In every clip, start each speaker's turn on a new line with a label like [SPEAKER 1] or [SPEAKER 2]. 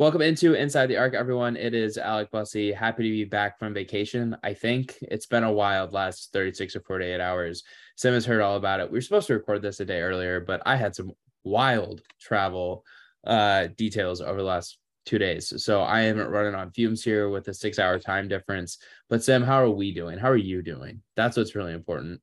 [SPEAKER 1] Welcome into Inside the Arc, everyone. It is Alec Bussey. Happy to be back from vacation. I think it's been a wild last 36 or 48 hours. Sim has heard all about it. We were supposed to record this a day earlier, but I had some wild travel uh, details over the last two days. So I am running on fumes here with a six hour time difference. But Sim, how are we doing? How are you doing? That's what's really important.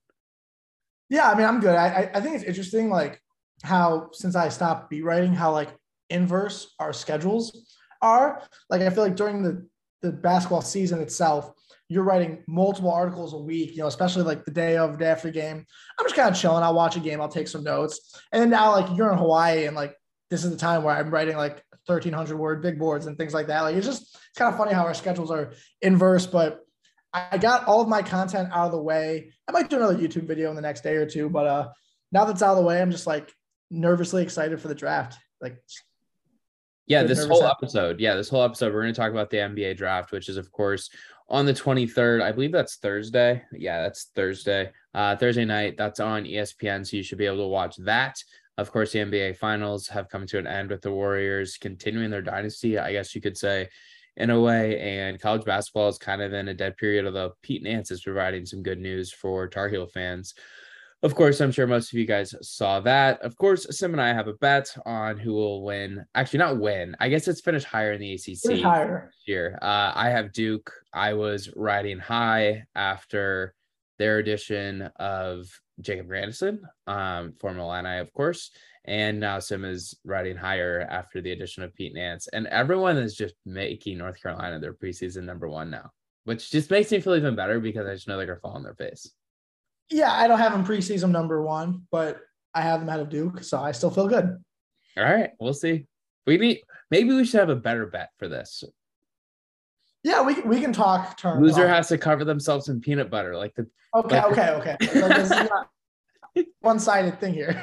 [SPEAKER 2] Yeah, I mean, I'm good. I I think it's interesting, like how since I stopped beat writing, how like inverse our schedules are. Like I feel like during the the basketball season itself, you're writing multiple articles a week, you know, especially like the day of, day after game. I'm just kind of chilling. I'll watch a game, I'll take some notes. And then now, like, you're in Hawaii and like this is the time where I'm writing like 1300 word big boards and things like that. Like, it's just, it's kind of funny how our schedules are inverse, but I got all of my content out of the way. I might do another YouTube video in the next day or two, but uh, now that's out of the way, I'm just like nervously excited for the draft. Like,
[SPEAKER 1] yeah, this whole episode. Yeah, this whole episode, we're going to talk about the NBA draft, which is, of course, on the 23rd. I believe that's Thursday. Yeah, that's Thursday. Uh, Thursday night. That's on ESPN. So you should be able to watch that. Of course, the NBA finals have come to an end with the Warriors continuing their dynasty, I guess you could say, in a way. And college basketball is kind of in a dead period, although Pete Nance is providing some good news for Tar Heel fans. Of course, I'm sure most of you guys saw that. Of course, Sim and I have a bet on who will win. Actually, not win. I guess it's finished higher in the ACC
[SPEAKER 2] higher.
[SPEAKER 1] year. Uh, I have Duke. I was riding high after their addition of Jacob Grandison, um, former Illini, of course. And now Sim is riding higher after the addition of Pete Nance. And everyone is just making North Carolina their preseason number one now, which just makes me feel even better because I just know they're going to fall on their face
[SPEAKER 2] yeah, I don't have them preseason number one, but I have them out of Duke, so I still feel good.
[SPEAKER 1] All right, we'll see. We need maybe we should have a better bet for this.
[SPEAKER 2] Yeah, we we can talk.
[SPEAKER 1] Turn Loser has to cover themselves in peanut butter, like the.
[SPEAKER 2] Okay, like okay, okay. one-sided thing here.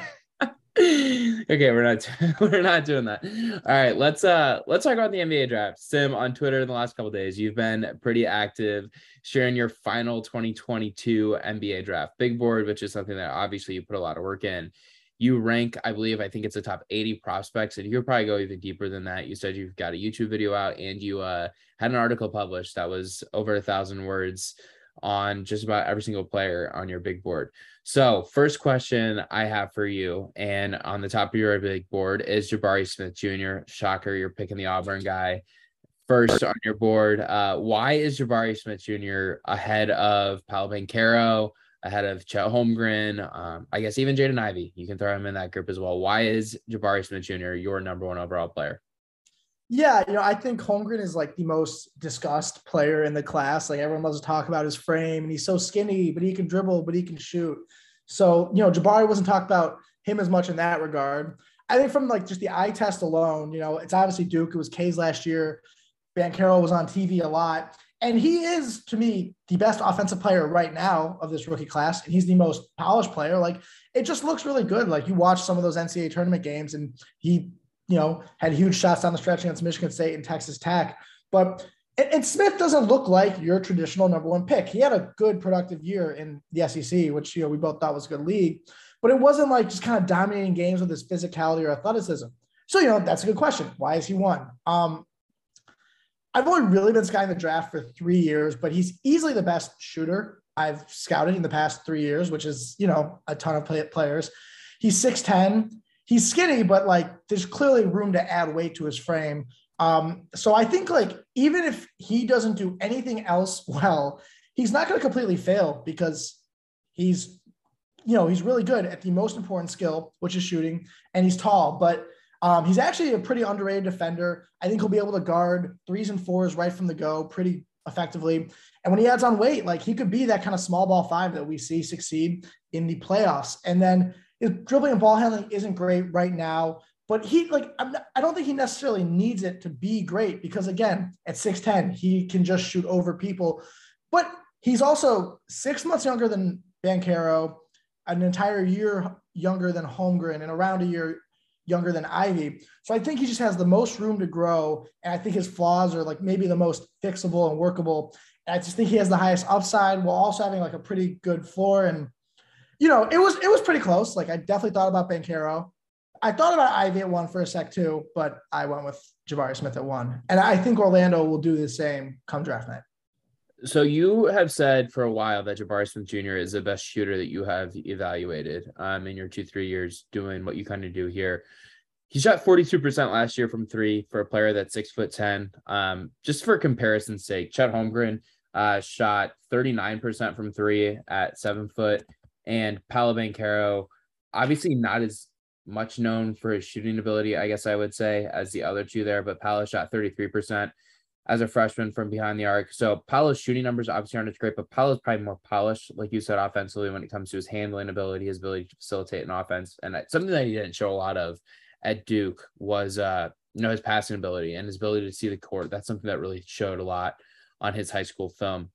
[SPEAKER 1] Okay, we're not we're not doing that. All right, let's uh let's talk about the NBA draft. Sim on Twitter in the last couple days, you've been pretty active sharing your final 2022 NBA draft big board, which is something that obviously you put a lot of work in. You rank, I believe, I think it's a top 80 prospects, and you could probably go even deeper than that. You said you've got a YouTube video out, and you uh, had an article published that was over a thousand words on just about every single player on your big board. So, first question I have for you, and on the top of your big board is Jabari Smith Jr. Shocker, you're picking the Auburn guy first on your board. Uh, why is Jabari Smith Jr. ahead of Paolo Banchero, ahead of Chet Holmgren? Um, I guess even Jaden Ivey, you can throw him in that group as well. Why is Jabari Smith Jr. your number one overall player?
[SPEAKER 2] Yeah, you know, I think Holmgren is like the most discussed player in the class. Like everyone loves to talk about his frame and he's so skinny, but he can dribble, but he can shoot. So, you know, Jabari wasn't talked about him as much in that regard. I think from like just the eye test alone, you know, it's obviously Duke. It was K's last year. Banchero was on TV a lot. And he is, to me, the best offensive player right now of this rookie class. And he's the most polished player. Like, it just looks really good. Like, you watch some of those NCAA tournament games, and he you know, had huge shots down the stretch against Michigan State and Texas Tech. But and, Smith doesn't look like your traditional number one pick. He had a good productive year in the SEC, which you know we both thought was a good league, but it wasn't like just kind of dominating games with his physicality or athleticism. So you know that's a good question. Why is he one? Um, I've only really been scouting the draft for three years, but he's easily the best shooter I've scouted in the past three years, which is you know a ton of play- players. He's six ten he's skinny, but like there's clearly room to add weight to his frame. Um, so I think like even if he doesn't do anything else well, he's not going to completely fail because he's, you know, he's really good at the most important skill, which is shooting, and he's tall. But um, he's actually a pretty underrated defender. I think he'll be able to guard threes and fours right from the go pretty effectively. And when he adds on weight, like he could be that kind of small ball five that we see succeed in the playoffs. And then dribbling and ball handling isn't great right now, but he like not, i don't think he necessarily needs it to be great because again, at 6'10, he can just shoot over people. But he's also six months younger than Banchero, an entire year younger than Holmgren, and around a year younger than Ivey. So I think he just has the most room to grow. And I think his flaws are like maybe the most fixable and workable. And I just think he has the highest upside while also having like a pretty good floor. And you know, it was it was pretty close. Like I definitely thought about Banchero. I thought about Ivey at one for a sec too, but I went with Jabari Smith at one. And I think Orlando will do the same come draft night.
[SPEAKER 1] So you have said for a while that Jabari Smith Jr. is the best shooter that you have evaluated um, in your two, three years doing what you kind of do here. He shot 42% last year from three for a player that's six foot 10. Um, just for comparison's sake, Chet Holmgren uh, shot 39% from three at seven foot. And Paolo Banchero, obviously not as much known for his shooting ability, I guess I would say, as the other two there, but Paolo shot 33% as a freshman from behind the arc. So Paolo's shooting numbers obviously aren't as great, but Paolo's probably more polished, like you said, offensively when it comes to his handling ability, his ability to facilitate an offense. And something that he didn't show a lot of at Duke was uh, you know, his passing ability and his ability to see the court. That's something that really showed a lot on his high school film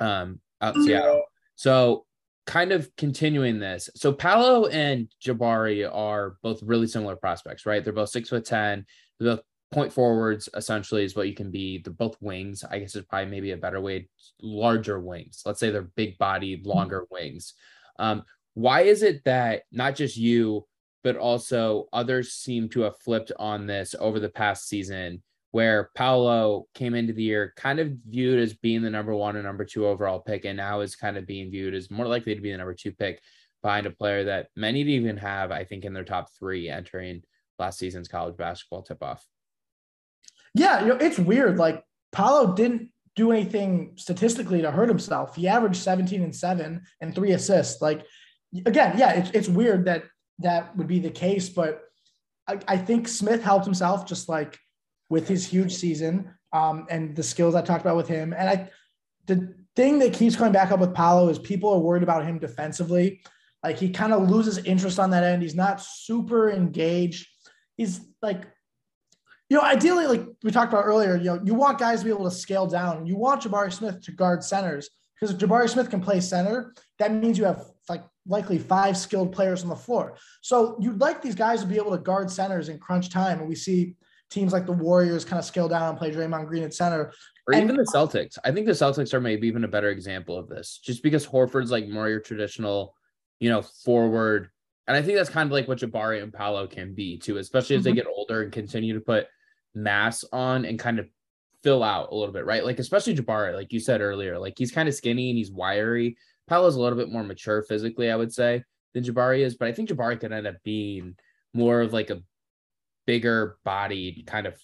[SPEAKER 1] um out in Seattle. So kind of continuing this. So Paolo and Jabari are both really similar prospects, right? They're both six foot ten. They're both point forwards essentially is what you can be. They're both wings. I guess is probably maybe a better way. Larger wings. Let's say they're big bodied, longer wings. Um, why is it that not just you, but also others seem to have flipped on this over the past season? Where Paolo came into the year kind of viewed as being the number one and number two overall pick, and now is kind of being viewed as more likely to be the number two pick behind a player that many didn't even have, I think, in their top three entering last season's college basketball tip off.
[SPEAKER 2] Yeah, you know, it's weird. Like Paolo didn't do anything statistically to hurt himself. He averaged 17 and seven and three assists. Like again, yeah, it's, it's weird that that would be the case, but I, I think Smith helped himself just like with his huge season um, and the skills I talked about with him. And I, the thing that keeps coming back up with Paolo is people are worried about him defensively. Like he kind of loses interest on that end. He's not super engaged. He's like you know, ideally, like we talked about earlier, you know, you want guys to be able to scale down. You want Jabari Smith to guard centers because if Jabari Smith can play center, that means you have like likely five skilled players on the floor. So you'd like these guys to be able to guard centers in crunch time. And we see teams like the Warriors kind of scale down and play Draymond Green at center.
[SPEAKER 1] Or and, even the Celtics. I think the Celtics are maybe even a better example of this, just because Horford's like more your traditional, you know, forward. And I think that's kind of like what Jabari and Paolo can be too, especially as mm-hmm. they get older and continue to put mass on and kind of fill out a little bit, right? Like especially Jabari, like you said earlier, like he's kind of skinny and he's wiry. Paolo's a little bit more mature physically, I would say, than Jabari is, but I think Jabari could end up being more of like a bigger bodied kind of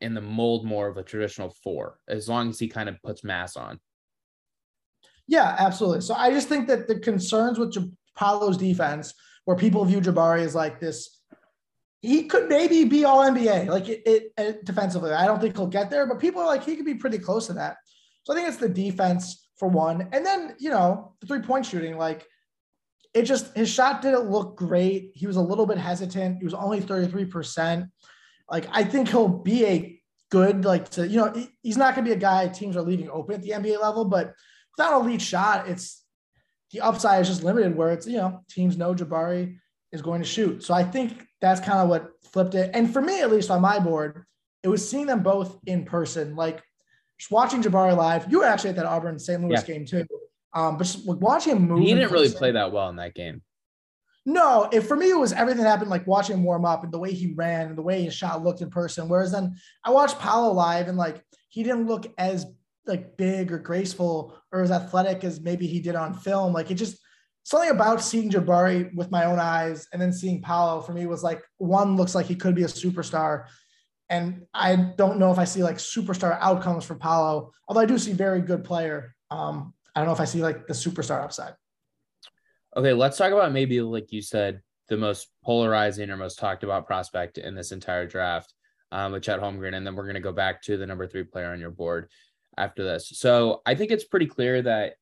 [SPEAKER 1] in the mold more of a traditional four, as long as he kind of puts mass on.
[SPEAKER 2] Yeah, absolutely. So I just think that the concerns with Paolo's defense, where people view Jabari as like this he could maybe be all NBA, like it, it, it, defensively. I don't think he'll get there, but people are like he could be pretty close to that. So I think it's the defense for one, and then you know the three point shooting. Like it just his shot didn't look great. He was a little bit hesitant. He was only thirty three percent. Like I think he'll be a good like to you know he's not going to be a guy teams are leaving open at the NBA level, but without a lead shot, it's the upside is just limited. Where it's you know teams know Jabari is going to shoot. So I think that's kind of what flipped it. And for me, at least on my board, it was seeing them both in person, like just watching Jabari live. You were actually at that Auburn St. Louis yeah. game too. Um, but just watching him move.
[SPEAKER 1] He didn't really play that well in that game.
[SPEAKER 2] No, it, for me, it was everything that happened, like watching him warm up and the way he ran and the way his shot looked in person. Whereas then I watched Paolo live and like he didn't look as like big or graceful or as athletic as maybe he did on film. Like it just something about seeing Jabari with my own eyes and then seeing Paolo for me was like one looks like he could be a superstar. And I don't know if I see like superstar outcomes for Paolo, although I do see very good player. Um, I don't know if I see like the superstar upside.
[SPEAKER 1] Okay, let's talk about maybe like you said, the most polarizing or most talked about prospect in this entire draft um, with Chet Holmgren, and then we're going to go back to the number three player on your board after this. So I think it's pretty clear that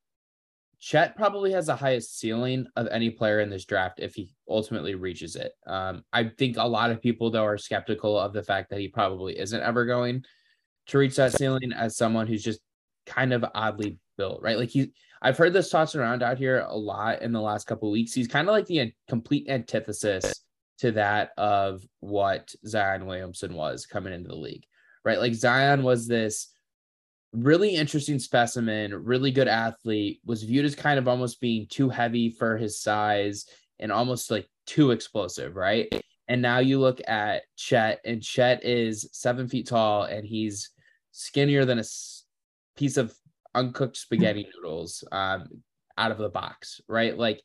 [SPEAKER 1] Chet probably has the highest ceiling of any player in this draft if he ultimately reaches it. Um, I think a lot of people though are skeptical of the fact that he probably isn't ever going to reach that ceiling as someone who's just kind of oddly built, right? Like he, I've heard this tossed around out here a lot in the last couple weeks. He's kind of like the complete antithesis to that of what Zion Williamson was coming into the league, right? Like Zion was this really interesting specimen, really good athlete, was viewed as kind of almost being too heavy for his size and almost like too explosive, right? And now you look at Chet, and Chet is seven feet tall and he's skinnier than a piece of uncooked spaghetti noodles um, out of the box, right? Like,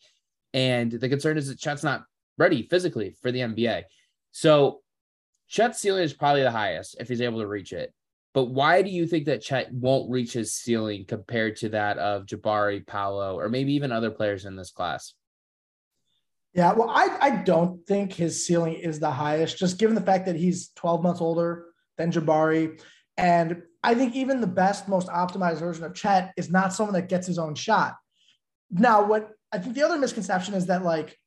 [SPEAKER 1] and the concern is that Chet's not ready physically for the NBA. So Chet's ceiling is probably the highest if he's able to reach it. But why do you think that Chet won't reach his ceiling compared to that of Jabari, Paolo, or maybe even other players in this class?
[SPEAKER 2] Yeah, well, I, I don't think his ceiling is the highest, just given the fact that he's 12 months older than Jabari. And I think even the best, most optimized version of Chet is not someone that gets his own shot. Now, what I think the other misconception is that like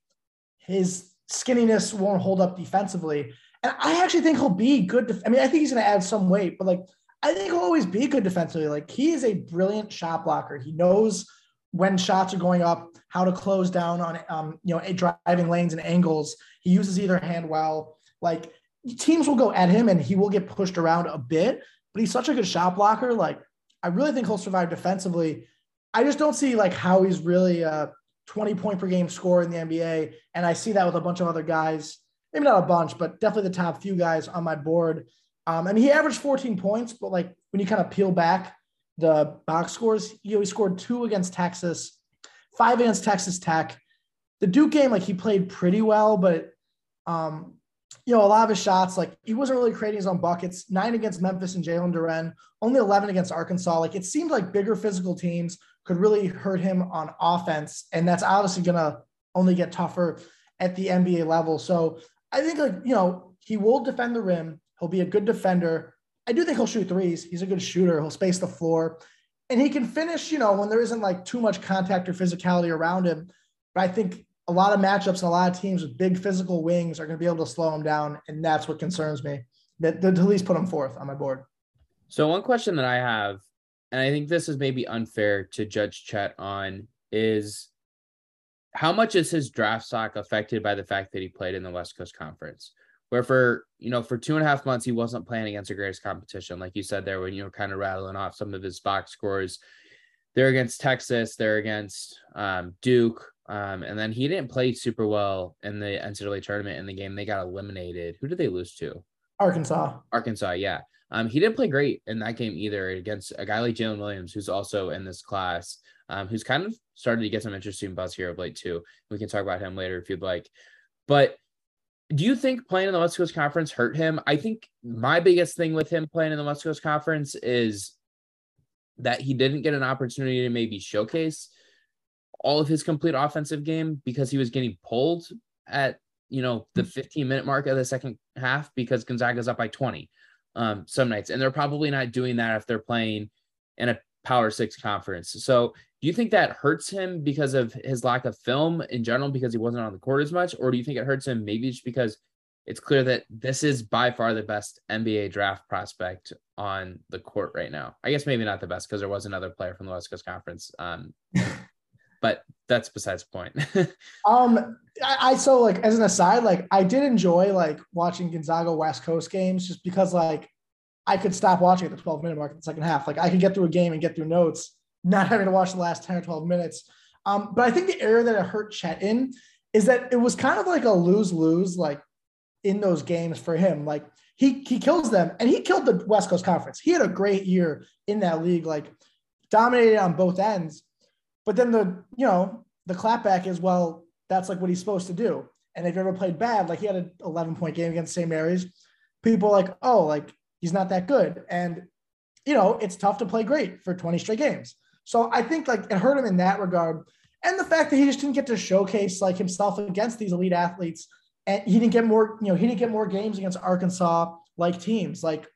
[SPEAKER 2] his skinniness won't hold up defensively. And I actually think he'll be good. Def- I mean, I think he's going to add some weight, but like, I think he'll always be good defensively. Like, he is a brilliant shot blocker. He knows when shots are going up, how to close down on, um, you know, driving lanes and angles. He uses either hand well. Like, teams will go at him and he will get pushed around a bit, but he's such a good shot blocker. Like, I really think he'll survive defensively. I just don't see like how he's really a 20 point per game score in the NBA. And I see that with a bunch of other guys, maybe not a bunch, but definitely the top few guys on my board. Um, mean, he averaged 14 points, but like when you kind of peel back the box scores, you know, he scored two against Texas, five against Texas Tech. The Duke game, like he played pretty well, but um, you know, a lot of his shots, like he wasn't really creating his own buckets. Nine against Memphis and Jalen Duren, only 11 against Arkansas. Like it seemed like bigger physical teams could really hurt him on offense. And that's obviously going to only get tougher at the NBA level. So I think, like, you know, he will defend the rim. He'll be a good defender. I do think he'll shoot threes. He's a good shooter. He'll space the floor and he can finish, you know, when there isn't like too much contact or physicality around him. But I think a lot of matchups and a lot of teams with big physical wings are going to be able to slow him down. And that's what concerns me that, at least put him fourth on my board.
[SPEAKER 1] So, one question that I have, and I think this is maybe unfair to judge Chet on, is how much is his draft stock affected by the fact that he played in the West Coast Conference? Where for you know for two and a half months he wasn't playing against the greatest competition, like you said there when you were kind of rattling off some of his box scores. They're against Texas, they're against um, Duke, um, and then he didn't play super well in the NCAA tournament in the game. They got eliminated. Who did they lose to?
[SPEAKER 2] Arkansas.
[SPEAKER 1] Arkansas, yeah. Um, he didn't play great in that game either against a guy like Jalen Williams, who's also in this class, um, who's kind of started to get some interesting buzz here of late too. We can talk about him later if you'd like. But do you think playing in the West Coast Conference hurt him? I think my biggest thing with him playing in the West Coast Conference is that he didn't get an opportunity to maybe showcase all of his complete offensive game because he was getting pulled at you know the 15 minute mark of the second half because Gonzaga's up by 20 um, some nights, and they're probably not doing that if they're playing in a Power Six conference. So, do you think that hurts him because of his lack of film in general, because he wasn't on the court as much, or do you think it hurts him maybe just because it's clear that this is by far the best NBA draft prospect on the court right now? I guess maybe not the best because there was another player from the West Coast Conference. Um, but that's besides the point.
[SPEAKER 2] um, I, I, so like as an aside, like I did enjoy like watching Gonzaga West Coast games just because like I could stop watching at the 12 minute mark in the second half. Like I could get through a game and get through notes, not having to watch the last 10 or 12 minutes. Um, but I think the area that it hurt Chet in is that it was kind of like a lose lose, like in those games for him. Like he he kills them and he killed the West Coast Conference. He had a great year in that league, like dominated on both ends. But then the, you know, the clapback is, well, that's like what he's supposed to do. And if you ever played bad, like he had an 11 point game against St. Mary's, people like, oh, like he's not that good. And, you know, it's tough to play great for 20 straight games. So I think like it hurt him in that regard. And the fact that he just didn't get to showcase like himself against these elite athletes. And he didn't get more, you know, he didn't get more games against Arkansas like teams. Like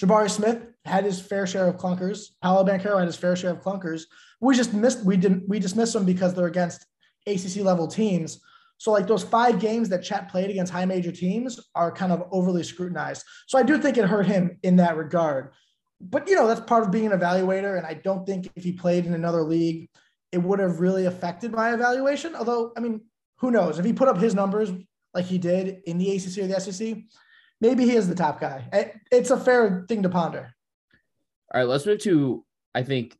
[SPEAKER 2] Jabari Smith had his fair share of clunkers. Paolo Banchero had his fair share of clunkers. We just missed. We didn't. We dismissed them because they're against ACC level teams. So like those five games that Chet played against high major teams are kind of overly scrutinized. So I do think it hurt him in that regard. But you know that's part of being an evaluator, and I don't think if he played in another league, it would have really affected my evaluation. Although I mean, who knows if he put up his numbers like he did in the ACC or the SEC, maybe he is the top guy. It's a fair thing to ponder.
[SPEAKER 1] All right, let's move to I think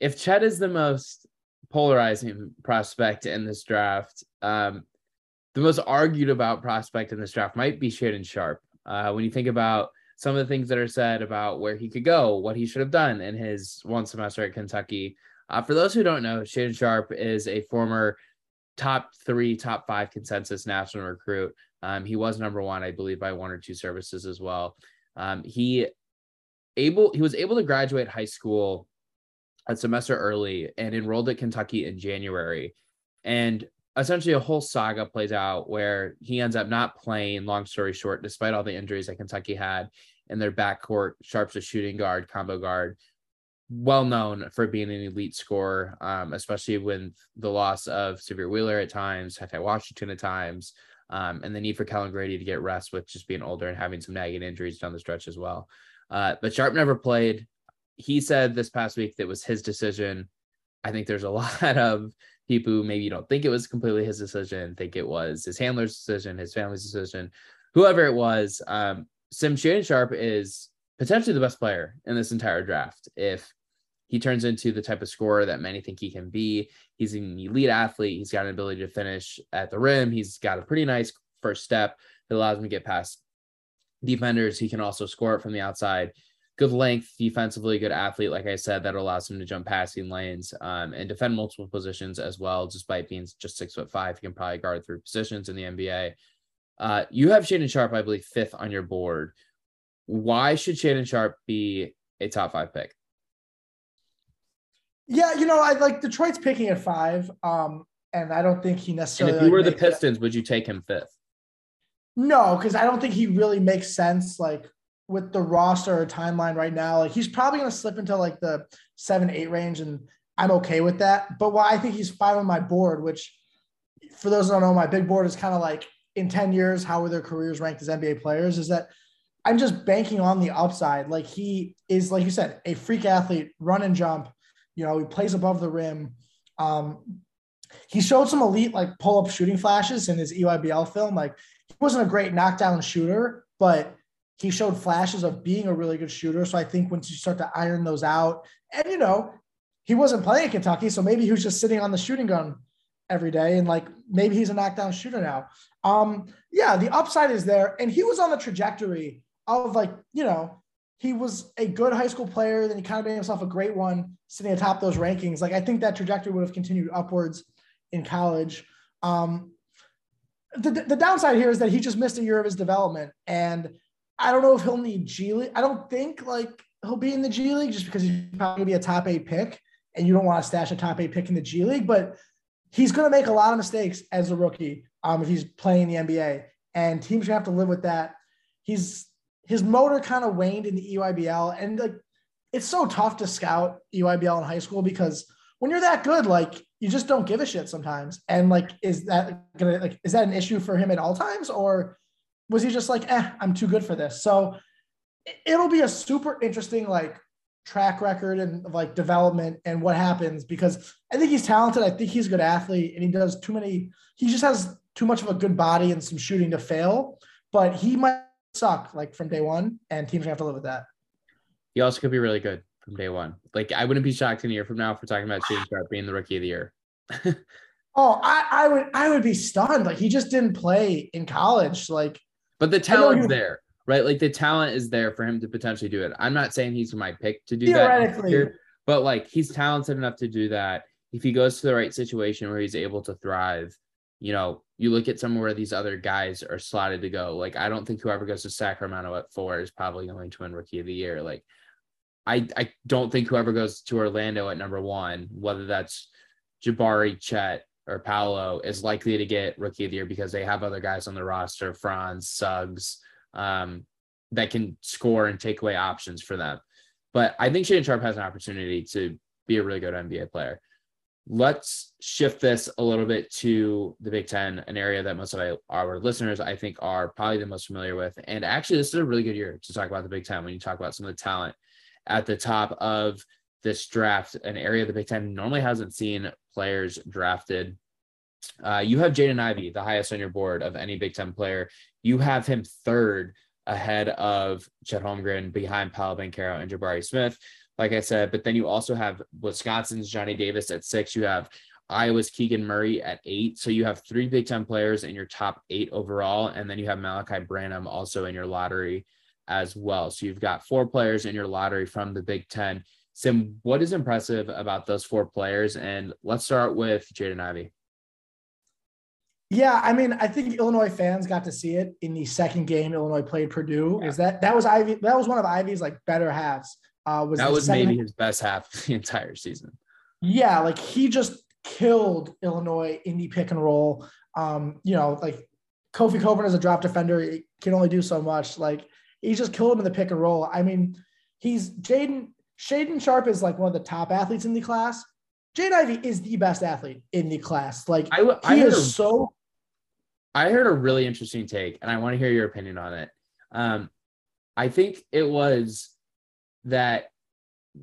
[SPEAKER 1] if Chet is the most polarizing prospect in this draft, um, the most argued about prospect in this draft might be Shaedon Sharpe. Uh, when you think about some of the things that are said about where he could go, what he should have done in his one semester at Kentucky. Uh, for those who don't know, Shaedon Sharpe is a former top three, top five consensus national recruit. Um, he was number one, I believe, by one or two services as well. Um, he able he was able to graduate high school a semester early and enrolled at Kentucky in January. And essentially a whole saga plays out where he ends up not playing, long story short, despite all the injuries that Kentucky had in their backcourt. Sharpe's a shooting guard, combo guard, well known for being an elite scorer, um, especially with the loss of Sahvir Wheeler at times, Ty Washington at times, um, and the need for Kellan Grady to get rest with just being older and having some nagging injuries down the stretch as well. Uh, but Sharpe never played. He said this past week that was his decision. I think there's a lot of people who maybe don't think it was completely his decision, think it was his handler's decision, his family's decision, whoever it was. Um, Sim Sharpe is potentially the best player in this entire draft. If he turns into the type of scorer that many think he can be, he's an elite athlete. He's got an ability to finish at the rim. He's got a pretty nice first step that allows him to get past defenders. He can also score it from the outside. Good length, defensively, good athlete. Like I said, that allows him to jump passing lanes um, and defend multiple positions as well. Despite being just six foot five, he can probably guard three positions in the NBA. Uh, you have Shaedon Sharpe, I believe, fifth on your board. Why should Shaedon Sharpe be a top five pick?
[SPEAKER 2] Yeah, you know, I like Detroit's picking at five. Um, and I don't think he necessarily.
[SPEAKER 1] And if you were the Pistons, would you take him fifth?
[SPEAKER 2] No, because I don't think he really makes sense. Like with the roster or timeline right now, like he's probably going to slip into like the seven, eight range, and I'm okay with that. But why I think he's five on my board, which for those who don't know, my big board is kind of like in 10 years, how were their careers ranked as NBA players? Is that I'm just banking on the upside. Like he is, like you said, a freak athlete, run and jump. You know, he plays above the rim. Um, he showed some elite like pull up shooting flashes in his EYBL film. Like he wasn't a great knockdown shooter, but he showed flashes of being a really good shooter. So I think once you start to iron those out, and you know, he wasn't playing Kentucky, so maybe he was just sitting on the shooting gun every day, and like maybe he's a knockdown shooter now. Um, yeah, the upside is there, and he was on the trajectory of like you know he was a good high school player, then he kind of made himself a great one, sitting atop those rankings. Like I think that trajectory would have continued upwards in college. Um, the, the downside here is that he just missed a year of his development. And I don't know if he'll need G League. I don't think like he'll be in the G League just because he's probably gonna be a top eight pick and you don't want to stash a top eight pick in the G League, but he's gonna make a lot of mistakes as a rookie um, if he's playing the NBA. And teams gonna have to live with that. He's his motor kind of waned in the EYBL. And like it's so tough to scout EYBL in high school because when you're that good, like you just don't give a shit sometimes. And like, is that gonna like is that an issue for him at all times, or was he just like, eh, I'm too good for this? So it'll be a super interesting like track record and like development and what happens because I think he's talented. I think he's a good athlete and he does too many, he just has too much of a good body and some shooting to fail, but he might suck like from day one and teams have to live with that.
[SPEAKER 1] He also could be really good from day one. Like I wouldn't be shocked in a year from now if we're talking about Shaedon Sharpe being the rookie of the year.
[SPEAKER 2] oh, I, I would I would be stunned. Like he just didn't play in college. Like
[SPEAKER 1] but the talent's there, right? Like the talent is there for him to potentially do it. I'm not saying he's my pick to do that year, but like he's talented enough to do that. If he goes to the right situation where he's able to thrive, you know, you look at somewhere where these other guys are slotted to go. Like I don't think whoever goes to Sacramento at four is probably going to win rookie of the year. Like I, I don't think whoever goes to Orlando at number one, whether that's Jabari, Chet, or Paolo, is likely to get rookie of the year because they have other guys on the roster, Franz, Suggs, um, that can score and take away options for them. But I think Shaedon Sharpe has an opportunity to be a really good NBA player. Let's shift this a little bit to the Big Ten, an area that most of our listeners, I think, are probably the most familiar with. And actually, this is a really good year to talk about the Big Ten when you talk about some of the talent at the top of this draft, an area the Big Ten normally hasn't seen players drafted. Uh, you have Jaden Ivey, the highest on your board of any Big Ten player. You have him third ahead of Chet Holmgren, behind Paolo Banchero and Jabari Smith. Like I said, but then you also have Wisconsin's Johnny Davis at six. You have Iowa's Keegan Murray at eight. So you have three Big Ten players in your top eight overall. And then you have Malachi Branham also in your lottery as well. So you've got four players in your lottery from the Big Ten. Sim, what is impressive about those four players? And let's start with Jaden Ivey.
[SPEAKER 2] Yeah, I mean, I think Illinois fans got to see it in the second game Illinois played Purdue. Yeah. Is that that was Ivey? That was one of Ivey's like better halves.
[SPEAKER 1] Uh, was that was maybe his best half of the entire season.
[SPEAKER 2] Yeah, like he just killed Illinois in the pick and roll. Um, you know, like Kofi Cockburn as a drop defender he can only do so much. Like he just killed him in the pick and roll. I mean, he's Jaden Shaedon Sharpe is like one of the top athletes in the class. Jaden Ivey is the best athlete in the class. Like I, I he is a, so.
[SPEAKER 1] I heard a really interesting take, and I want to hear your opinion on it. Um, I think it was that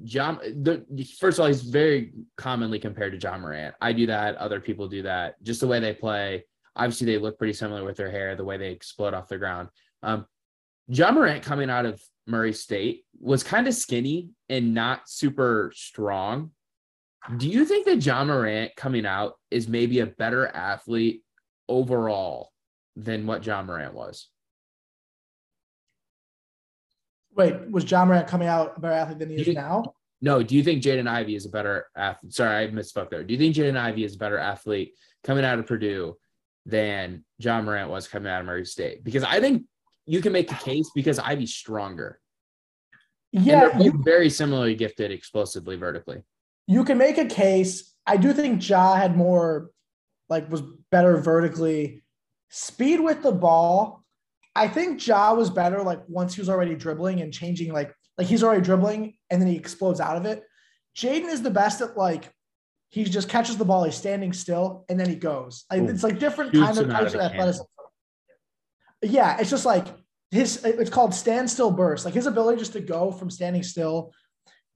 [SPEAKER 1] John. The, first of all, he's very commonly compared to Ja Morant. I do that. Other people do that. Just the way they play. Obviously, they look pretty similar with their hair, the way they explode off the ground. Um, Ja Morant coming out of Murray State was kind of skinny and not super strong. Do you think that Ja Morant coming out is maybe a better athlete overall than what Ja Morant was?
[SPEAKER 2] Wait, was Ja Morant coming out a better athlete than he is now?
[SPEAKER 1] No. Do you think Jaden Ivey is a better athlete? Sorry, I misspoke there. Do you think Jaden Ivey is a better athlete coming out of Purdue than Ja Morant was coming out of Murray State? Because I think you can make the case because Ivey's stronger.
[SPEAKER 2] Yeah,
[SPEAKER 1] you, very similarly gifted explosively vertically.
[SPEAKER 2] You can make a case. I do think Ja had more, like, was better vertically. Speed with the ball. I think Ja was better, like, once he was already dribbling and changing, like, like he's already dribbling and then he explodes out of it. Jaden is the best at, like, he just catches the ball, he's standing still, and then he goes. Like, it's like different kind of types of athleticism yeah, it's just like his it's called standstill burst. Like his ability just to go from standing still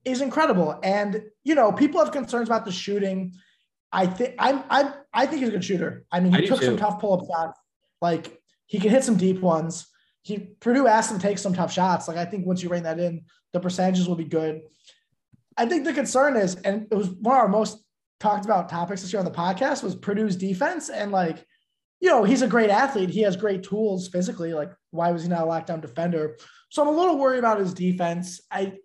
[SPEAKER 2] is incredible. And you know, people have concerns about the shooting. I think I'm I I think he's a good shooter. I mean, he I took some tough pull up shots. Like he can hit some deep ones. He Purdue asked him to take some tough shots. Like I think once you bring that in, the percentages will be good. I think the concern is, and it was one of our most talked about topics this year on the podcast was Purdue's defense. And like you know, he's a great athlete. He has great tools physically. Like, why was he not a lockdown defender? So I'm a little worried about his defense. I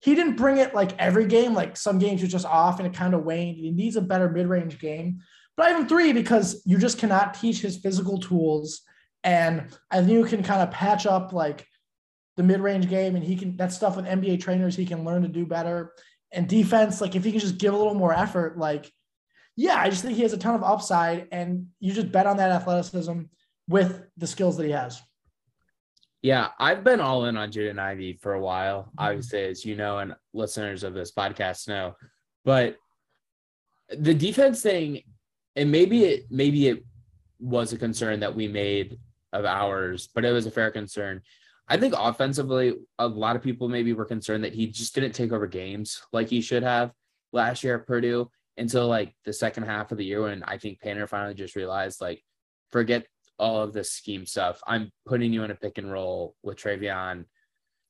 [SPEAKER 2] he didn't bring it like every game. Like some games were just off and it kind of waned. He needs a better mid-range game. But I have him three because you just cannot teach his physical tools. And I think you can kind of patch up like the mid-range game and he can that stuff with NBA trainers, he can learn to do better. And defense, like if he can just give a little more effort, like yeah, I just think he has a ton of upside, and you just bet on that athleticism with the skills that he has.
[SPEAKER 1] Yeah, I've been all in on Jaden Ivey for a while, mm-hmm. obviously, as you know, and listeners of this podcast know. But the defense thing, and maybe it maybe it was a concern that we made of ours, but it was a fair concern. I think offensively, a lot of people maybe were concerned that he just didn't take over games like he should have last year at Purdue until like the second half of the year when I think Painter finally just realized like, forget all of this scheme stuff. I'm putting you in a pick and roll with Trevion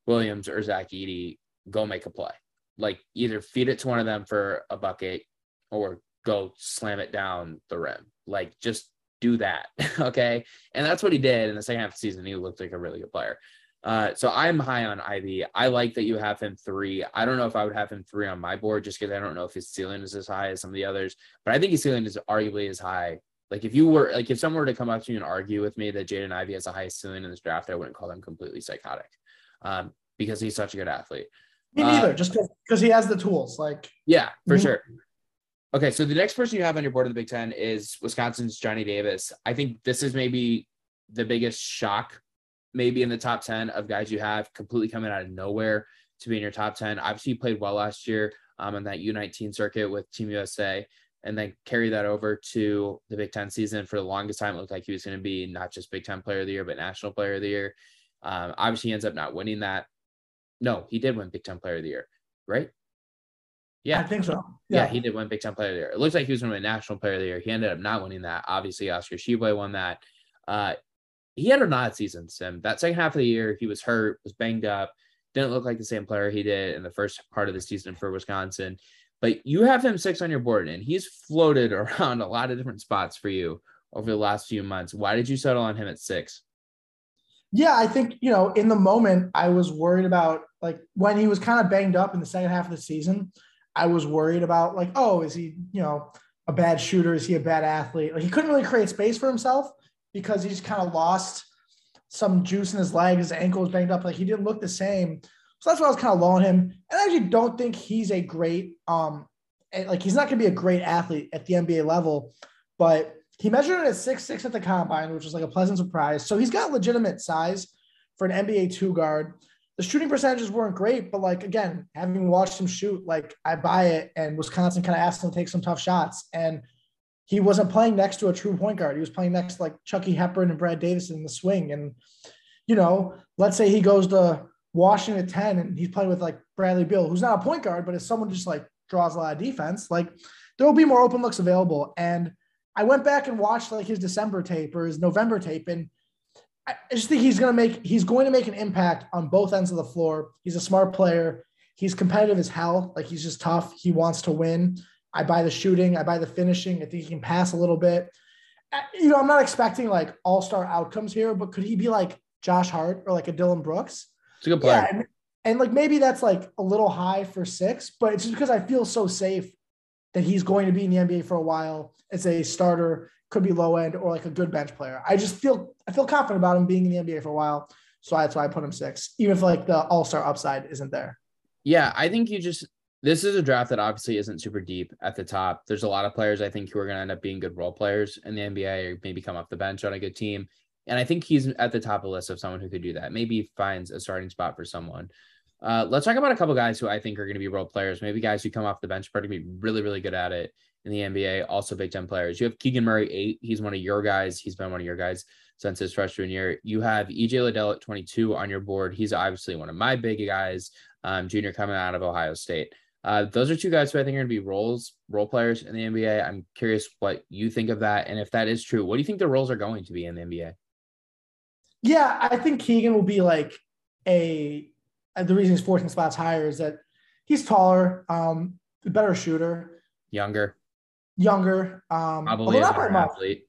[SPEAKER 1] Williams or Zach Edey. Go make a play. Like either feed it to one of them for a bucket or go slam it down the rim. Like just do that. okay. And that's what he did in the second half of the season. He looked like a really good player. Uh, so I'm high on Ivey. I like that you have him three. I don't know if I would have him three on my board just because I don't know if his ceiling is as high as some of the others, but I think his ceiling is arguably as high. Like if you were like if someone were to come up to you and argue with me that Jaden Ivey has the highest ceiling in this draft, I wouldn't call them completely psychotic, um, because he's such a good athlete.
[SPEAKER 2] Me neither, uh, just because he has the tools. Like
[SPEAKER 1] yeah, for mm-hmm. sure. Okay, so the next person you have on your board of the Big Ten is Wisconsin's Johnny Davis. I think this is maybe the biggest shock maybe in the top 10 of guys you have completely coming out of nowhere to be in your top 10. Obviously, you played well last year um, on that U19 circuit with Team USA and then carry that over to the Big Ten season. For the longest time, it looked like he was going to be not just Big Ten player of the year, but national player of the year. Um, obviously, he ends up not winning that. No, he did win Big Ten player of the year, right?
[SPEAKER 2] Yeah, I think so.
[SPEAKER 1] Yeah. yeah, he did win Big Ten player of the year. It looks like he was going to win national player of the year. He ended up not winning that. Obviously, Oscar Tshiebwe won that. Uh, he had an odd season, Sim. That second half of the year, he was hurt, was banged up, didn't look like the same player he did in the first part of the season for Wisconsin. but you have him six on your board, and he's floated around a lot of different spots for you over the last few months. Why did you settle on him at six?
[SPEAKER 2] Yeah, I think, you know, in the moment, I was worried about like when he was kind of banged up in the second half of the season. I was worried about like, oh, is he, you know, a bad shooter? Is he a bad athlete? Like he couldn't really create space for himself because he just kind of lost some juice in his leg. His ankle was banged up. Like he didn't look the same. So that's why I was kind of low on him. And I actually don't think he's a great, um, like he's not going to be a great athlete at the NBA level, but he measured it at six six at the combine, which was like a pleasant surprise. So he's got legitimate size for an NBA two guard. The shooting percentages weren't great, but like again, having watched him shoot, like I buy it. And Wisconsin kind of asked him to take some tough shots, and he wasn't playing next to a true point guard. He was playing next to like Chucky Hepburn and Brad Davis in the swing. And you know, let's say he goes to Washington at ten, and he's playing with like Bradley Beal, who's not a point guard, but is someone just like draws a lot of defense. Like there will be more open looks available, and I went back and watched like his December tape or his November tape, and I just think he's gonna make he's going to make an impact on both ends of the floor. He's a smart player. He's competitive as hell. Like he's just tough. He wants to win. I buy the shooting. I buy the finishing. I think he can pass a little bit. Uh, you know, I'm not expecting like all star outcomes here, but could he be like Josh Hart or like a Dillon Brooks?
[SPEAKER 1] It's a good player.
[SPEAKER 2] Yeah, and, and like maybe that's like a little high for six, but it's just because I feel so safe that he's going to be in the NBA for a while as a starter, could be low end or like a good bench player. I just feel I feel confident about him being in the NBA for a while. So that's why I put him six, even if like the all star upside isn't there.
[SPEAKER 1] Yeah, I think you just this is a draft that obviously isn't super deep at the top. There's a lot of players I think who are going to end up being good role players in the NBA or maybe come off the bench on a good team. And I think he's at the top of the list of someone who could do that. Maybe finds a starting spot for someone. Uh, let's talk about a couple guys who I think are going to be role players. Maybe guys who come off the bench are going to be really, really good at it in the NBA. Also, Big Ten players. You have Keegan Murray, eight. He's one of your guys. He's been one of your guys since his freshman year. You have EJ Liddell at 22 on your board. He's obviously one of my big guys. Um, junior coming out of Ohio State. Uh, those are two guys who I think are going to be roles role players in the NBA. I'm curious what you think of that, and if that is true, what do you think the roles are going to be in the NBA?
[SPEAKER 2] Yeah, I think Keegan will be like a the reason he's 14 spots higher is that he's taller, um, better shooter,
[SPEAKER 1] younger,
[SPEAKER 2] younger, um,
[SPEAKER 1] probably a better athlete.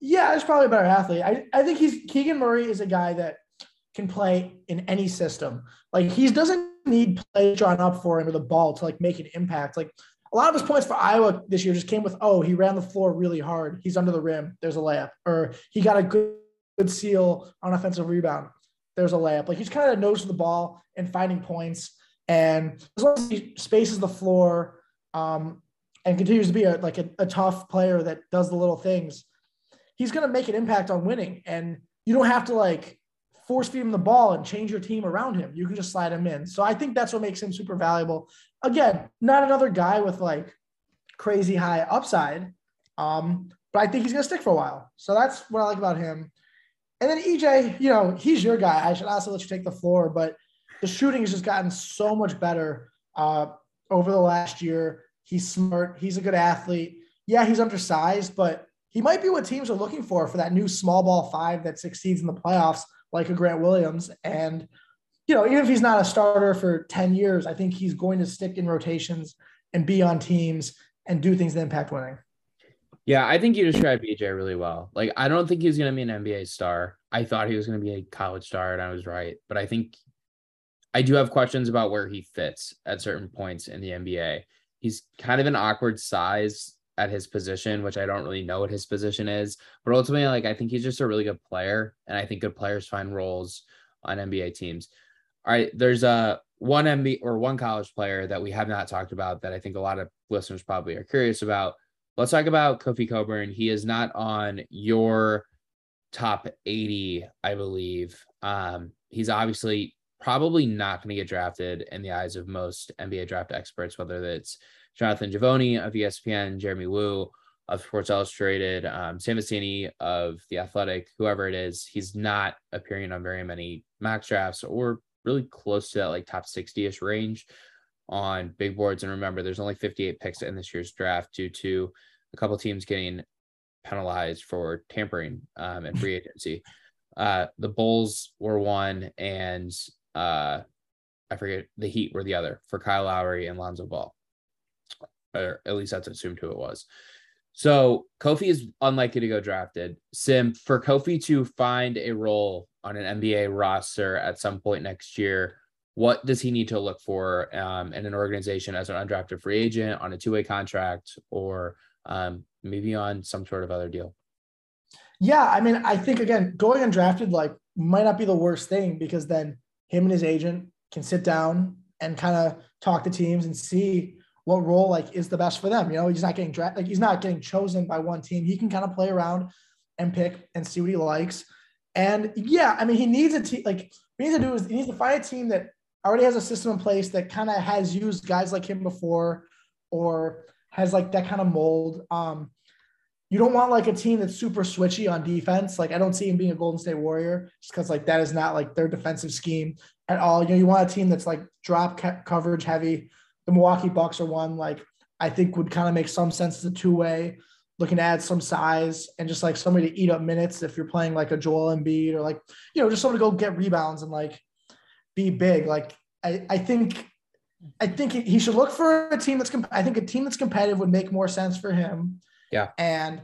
[SPEAKER 2] Yeah, he's probably a better athlete. I, I think he's Keegan Murray is a guy that can play in any system. Like he doesn't need play drawn up for him with the ball to like make an impact. Like a lot of his points for Iowa this year just came with, oh, he ran the floor really hard. He's under the rim. There's a layup, or he got a good, good seal on offensive rebound there's a layup. Like he's kind of knows the ball and finding points. And as long as he spaces the floor um, and continues to be a, like a, a tough player that does the little things, he's going to make an impact on winning. And you don't have to like force feed him the ball and change your team around him. You can just slide him in. So I think that's what makes him super valuable. Again, not another guy with like crazy high upside, um, but I think he's going to stick for a while. So that's what I like about him. And then EJ, you know, he's your guy. I should also let you take the floor, but the shooting has just gotten so much better uh, over the last year. He's smart. He's a good athlete. Yeah, he's undersized, but he might be what teams are looking for for that new small ball five that succeeds in the playoffs, like a Grant Williams. And you know, even if he's not a starter for ten years, I think he's going to stick in rotations and be on teams and do things that impact winning.
[SPEAKER 1] Yeah, I think you described EJ really well. Like, I don't think he's going to be an NBA star. I thought he was going to be a college star, and I was right. But I think I do have questions about where he fits at certain points in the NBA. He's kind of an awkward size at his position, which I don't really know what his position is. But ultimately, like, I think he's just a really good player, and I think good players find roles on NBA teams. All right, there's a one NBA or one college player that we have not talked about that I think a lot of listeners probably are curious about let's talk about Kofi Cockburn. He is not on your top 80, I believe. Um, he's obviously probably not going to get drafted in the eyes of most NBA draft experts, whether it's Jonathan Givony of ESPN, Jeremy Woo of Sports Illustrated, um, Sam Vecenie of The Athletic, whoever it is. He's not appearing on very many max drafts or really close to that like top 60 ish range on big boards. And remember, there's only 58 picks in this year's draft due to a couple teams getting penalized for tampering um, in free agency. Uh, the Bulls were one, and uh, I forget the Heat were the other for Kyle Lowry and Lonzo Ball. or at least that's assumed who it was. So Kofi is unlikely to go drafted. Sim for Kofi to find a role on an NBA roster at some point next year. What does he need to look for um, in an organization as an undrafted free agent on a two way contract or um, maybe on some sort of other deal?
[SPEAKER 2] Yeah, I mean, I think again, going undrafted like might not be the worst thing because then him and his agent can sit down and kind of talk to teams and see what role like is the best for them. You know, he's not getting drafted, like he's not getting chosen by one team. He can kind of play around and pick and see what he likes. And yeah, I mean, he needs a team. Like, what he needs to do is he needs to find a team that already has a system in place that kind of has used guys like him before, or has like that kind of mold. Um, you don't want like a team that's super switchy on defense. Like I don't see him being a Golden State Warrior just because like that is not like their defensive scheme at all. You know, you want a team that's like drop ca- coverage heavy, the Milwaukee Bucks are one like I think would kind of make some sense as a two way, looking to add some size and just like somebody to eat up minutes if you're playing like a Joel Embiid or like you know just someone to go get rebounds and like be big. Like I I think I think he should look for a team that's comp- I think a team that's competitive would make more sense for him.
[SPEAKER 1] Yeah,
[SPEAKER 2] and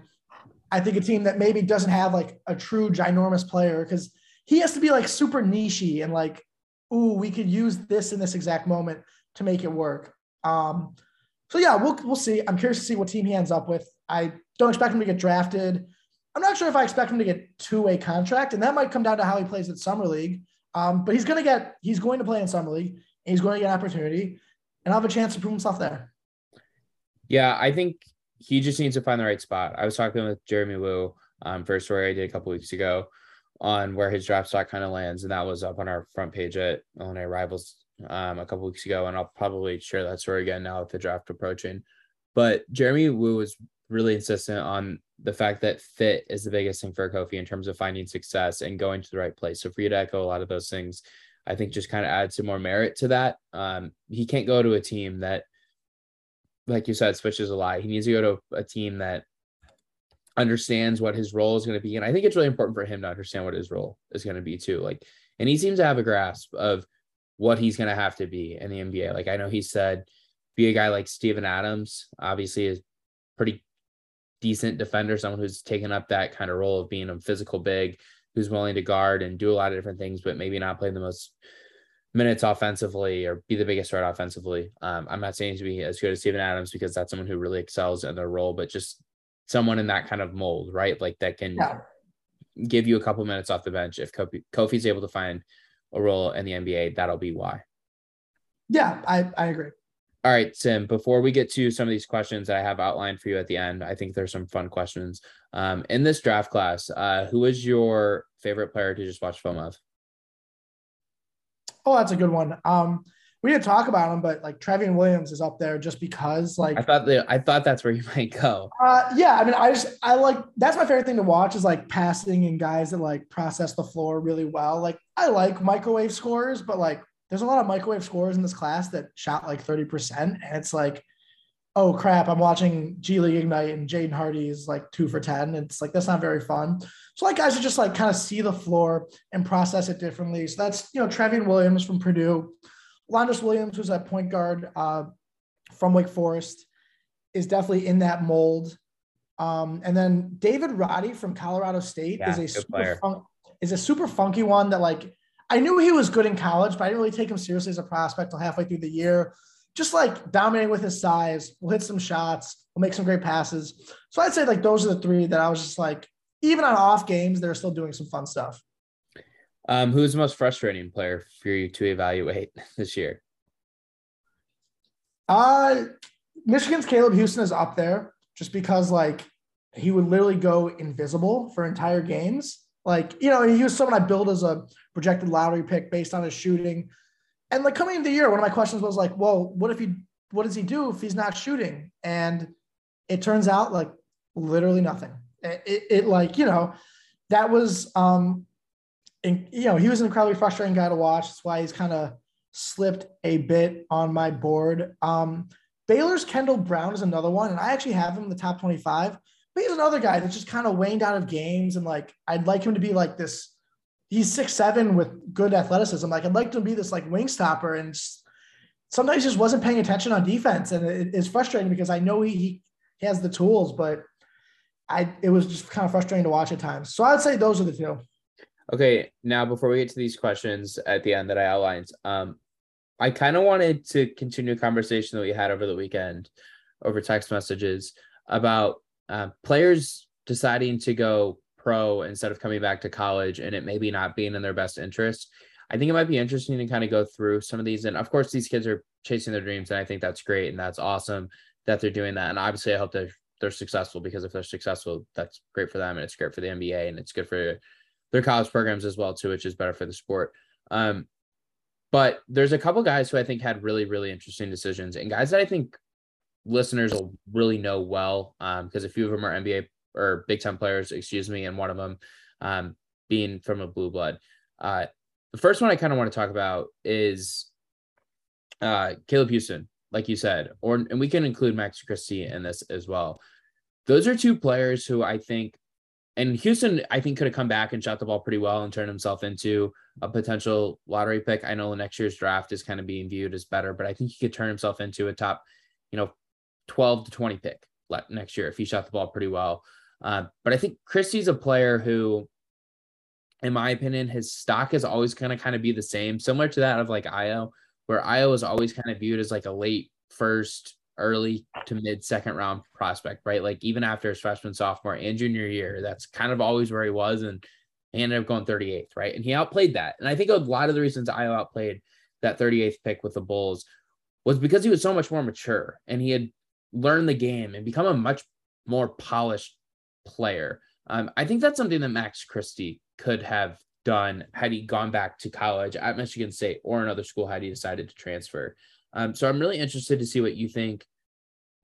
[SPEAKER 2] I think a team that maybe doesn't have like a true ginormous player because he has to be like super nichey and like, ooh, we could use this in this exact moment to make it work. Um, so yeah, we'll we'll see. I'm curious to see what team he ends up with. I don't expect him to get drafted. I'm not sure if I expect him to get two-way contract, and that might come down to how he plays at summer league. Um, but he's going to get he's going to play in summer league. He's going to get an opportunity, and I'll have a chance to prove himself there.
[SPEAKER 1] Yeah, I think he just needs to find the right spot. I was talking with Jeremy Woo um, for a story I did a couple weeks ago on where his draft stock kind of lands, and that was up on our front page at Illinois Rivals um, a couple weeks ago, and I'll probably share that story again now with the draft approaching. But Jeremy Woo was really insistent on the fact that fit is the biggest thing for Kofi in terms of finding success and going to the right place. So for you to echo a lot of those things, I think just kind of adds some more merit to that. Um, he can't go to a team that, like you said, switches a lot. He needs to go to a team that understands what his role is going to be. And I think it's really important for him to understand what his role is going to be too. Like, and he seems to have a grasp of what he's going to have to be in the NBA. Like I know he said, be a guy like Steven Adams, obviously is pretty decent defender, someone who's taken up that kind of role of being a physical big, who's willing to guard and do a lot of different things, but maybe not play the most minutes offensively or be the biggest threat offensively. Um, I'm not saying to be as good as Steven Adams because that's someone who really excels in their role, but just someone in that kind of mold, right? Like that can yeah. give you a couple minutes off the bench if Kofi, Kofi's able to find a role in the NBA, that'll be why.
[SPEAKER 2] Yeah, I, I agree.
[SPEAKER 1] All right, Sim, before we get to some of these questions that I have outlined for you at the end, I think there's some fun questions. Um, in this draft class, uh, who is your favorite player to just watch film of?
[SPEAKER 2] Oh, that's a good one. Um, we didn't talk about him, but like Trevion Williams is up there just because like
[SPEAKER 1] I thought that I thought that's where you might go.
[SPEAKER 2] Uh, yeah, I mean, I just I like that's my favorite thing to watch is like passing and guys that like process the floor really well. Like I like microwave scores, but like there's a lot of microwave scores in this class that shot like 30%. And it's like, oh crap, I'm watching G League Ignite and Jaden Hardy is like two for 10. It's like that's not very fun. So like guys are just like kind of see the floor and process it differently. So that's you know Trevion Williams from Purdue. Alondes Williams, who's at point guard uh, from Wake Forest, is definitely in that mold. Um, and then David Roddy from Colorado State yeah, is a super fun- is a super funky one that like I knew he was good in college, but I didn't really take him seriously as a prospect until halfway through the year. Just like dominating with his size, we'll hit some shots, We'll make some great passes. So I'd say like those are the three that I was just like, even on off games, they're still doing some fun stuff.
[SPEAKER 1] Um, who's the most frustrating player for you to evaluate this year?
[SPEAKER 2] Uh Michigan's Caleb Houstan is up there just because like he would literally go invisible for entire games. Like, you know, he was someone I built as a projected lottery pick based on his shooting. And like coming into the year, one of my questions was like, well, what if he what does he do if he's not shooting? And it turns out like literally nothing. It, it, it like, you know, that was um and you know, he was an incredibly frustrating guy to watch. That's why he's kind of slipped a bit on my board. Um, Baylor's Kendall Brown is another one, and I actually have him in the top 25. But he's another guy that's just kind of waned out of games, and like I'd like him to be like this. He's six seven with good athleticism. Like I'd like to be this like wing stopper, and sometimes just wasn't paying attention on defense, and it is frustrating because I know he he has the tools, but I it was just kind of frustrating to watch at times. So I'd say those are the two.
[SPEAKER 1] Okay, now before we get to these questions at the end that I outlined, um, I kind of wanted to continue a conversation that we had over the weekend over text messages about uh, players deciding to go pro instead of coming back to college and it maybe not being in their best interest. I think it might be interesting to kind of go through some of these. And of course, these kids are chasing their dreams. And I think that's great. And that's awesome that they're doing that. And obviously, I hope they're, they're successful because if they're successful, that's great for them. And it's great for the NBA and it's good for their college programs as well, too, which is better for the sport. Um, but there's a couple guys who I think had really, really interesting decisions and guys that I think listeners will really know well because um, a few of them are NBA or Big Ten players, excuse me, and one of them um, being from a blue blood. Uh, the first one I kind of want to talk about is uh, Caleb Houstan, like you said, or and we can include Max Christie in this as well. Those are two players who I think, and Houstan, I think could have come back and shot the ball pretty well and turned himself into a potential lottery pick. I know the next year's draft is kind of being viewed as better, but I think he could turn himself into a top, you know, 12 to 20 pick next year if he shot the ball pretty well. Uh, but I think Christie's a player who, in my opinion, his stock is always going to kind of be the same, similar to that of like Ayo, where Ayo is always kind of viewed as like a late first, early to mid second round prospect, right? Like even after his freshman, sophomore, and junior year, that's kind of always where he was. And he ended up going 38th, right? And he outplayed that. And I think a lot of the reasons Ayo outplayed that 38th pick with the Bulls was because he was so much more mature and he had learned the game and become a much more polished player. Um, I think that's something that Max Christie could have done had he gone back to college at Michigan State or another school had he decided to transfer. Um, so I'm really interested to see what you think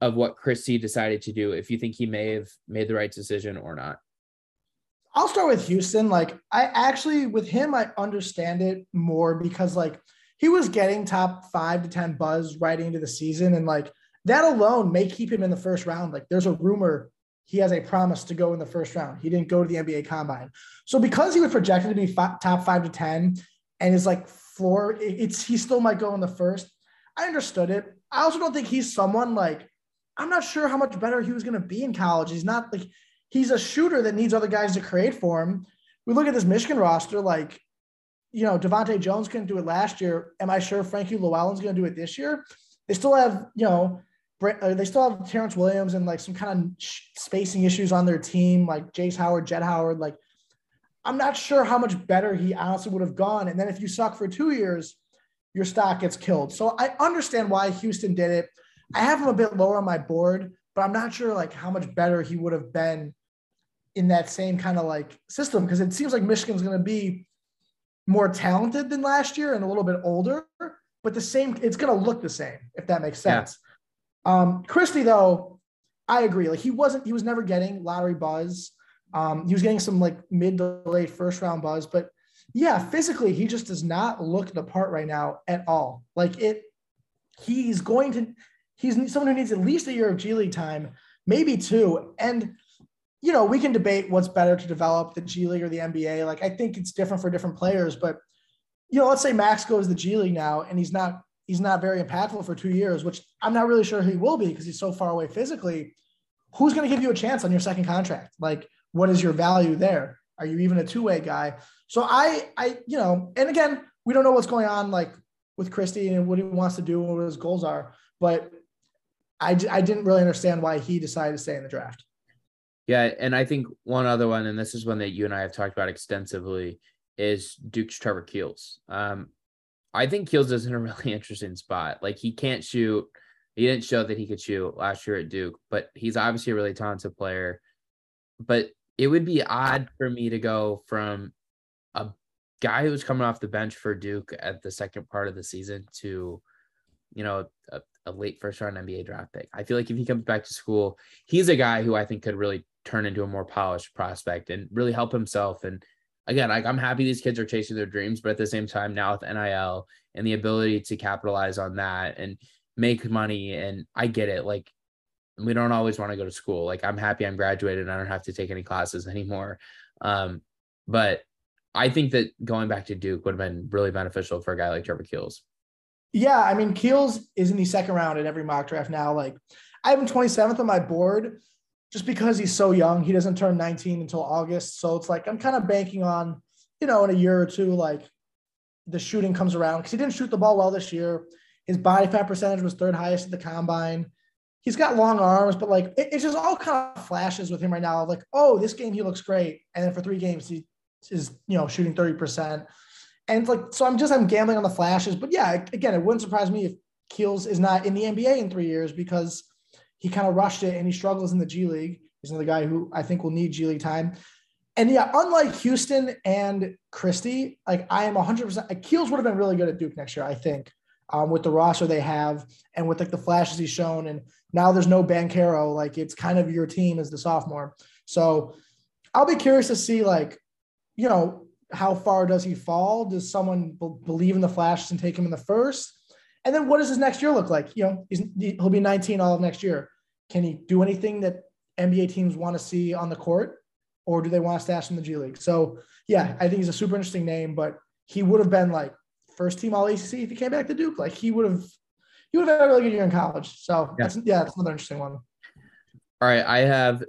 [SPEAKER 1] of what Christie decided to do, if you think he may have made the right decision or not.
[SPEAKER 2] I'll start with Houstan. Like, I actually, with him, I understand it more because, like, he was getting top five to 10 buzz right into the season. And, like, that alone may keep him in the first round. Like, there's a rumor he has a promise to go in the first round. He didn't go to the NBA combine. So because he was projected to be five, top five to 10 and is like floor, it's he still might go in the first. I understood it. I also don't think he's someone like, I'm not sure how much better he was going to be in college. He's not like, he's a shooter that needs other guys to create for him. We look at this Michigan roster, like, you know, DeVante' Jones couldn't do it last year. Am I sure Frankie Llewellyn's going to do it this year? They still have, you know, Uh, they still have Terrance Williams and like some kind of spacing issues on their team, like Jace Howard, Jett Howard. Like, I'm not sure how much better he honestly would have gone. And then if you suck for two years, your stock gets killed. So I understand why Houstan did it. I have him a bit lower on my board, but I'm not sure like how much better he would have been in that same kind of like system because it seems like Michigan's going to be more talented than last year and a little bit older, but the same. It's going to look the same if that makes sense. Yeah. Um, Christie, though, I agree. Like he wasn't, he was never getting lottery buzz. Um, he was getting some like mid to late first round buzz, but yeah, physically, he just does not look the part right now at all. Like it, he's going to, he's someone who needs at least a year of G League time, maybe two. And, you know, we can debate what's better to develop the G League or the NBA. Like I think it's different for different players, but, you know, let's say Max goes to the G League now and he's not he's not very impactful for two years, which I'm not really sure he will be because he's so far away physically. Who's going to give you a chance on your second contract? Like, what is your value there? Are you even a two way guy? So I, I, you know, and again, we don't know what's going on like with Christie and what he wants to do and what his goals are, but I, I didn't really understand why he decided to stay in the draft.
[SPEAKER 1] Yeah, and I think one other one, and this is one that you and I have talked about extensively, is Duke's Trevor Keels. Um, I think Keels is in a really interesting spot. Like he can't shoot. He didn't show that he could shoot last year at Duke, but he's obviously a really talented player. But it would be odd for me to go from a guy who's coming off the bench for Duke at the second part of the season to, you know, a, a late first round NBA draft pick. I feel like if he comes back to school, he's a guy who I think could really turn into a more polished prospect and really help himself and again, like I'm happy these kids are chasing their dreams, but at the same time, now with NIL and the ability to capitalize on that and make money, and I get it. Like we don't always want to go to school. Like I'm happy I'm graduated and I don't have to take any classes anymore. Um, but I think that going back to Duke would have been really beneficial for a guy like Trevor Keels.
[SPEAKER 2] Yeah, I mean, Keels is in the second round in every mock draft now. Like, I have him 27th on my board just because he's so young. He doesn't turn 19 until August. So it's like I'm kind of banking on, you know, in a year or two, like the shooting comes around because he didn't shoot the ball well this year. His body fat percentage was third highest at the combine. He's got long arms, but like it, it's just all kind of flashes with him right now. Like, oh, this game he looks great, and then for three games he is you know shooting thirty percent, and like so I'm just I'm gambling on the flashes. But yeah, again, it wouldn't surprise me if Keels is not in the NBA in three years because he kind of rushed it and he struggles in the G League. He's another guy who I think will need G League time. And yeah, unlike Houstan and Christie, like I am 100%, Keels would have been really good at Duke next year, I think, um, with the roster they have and with like the flashes he's shown. And now there's no Banchero. Like it's kind of your team as the sophomore. So I'll be curious to see, like, you know, how far does he fall? Does someone be- believe in the flashes and take him in the first? And then what does his next year look like? You know, he'll be 19 all of next year. Can he do anything that NBA teams want to see on the court? or do they want to stash him in the G League? So yeah, I think he's a super interesting name, but he would have been like first team all ACC if he came back to Duke. Like he would have, he would have had a really good year in college. So yeah, that's, yeah, that's another interesting one.
[SPEAKER 1] All right, I have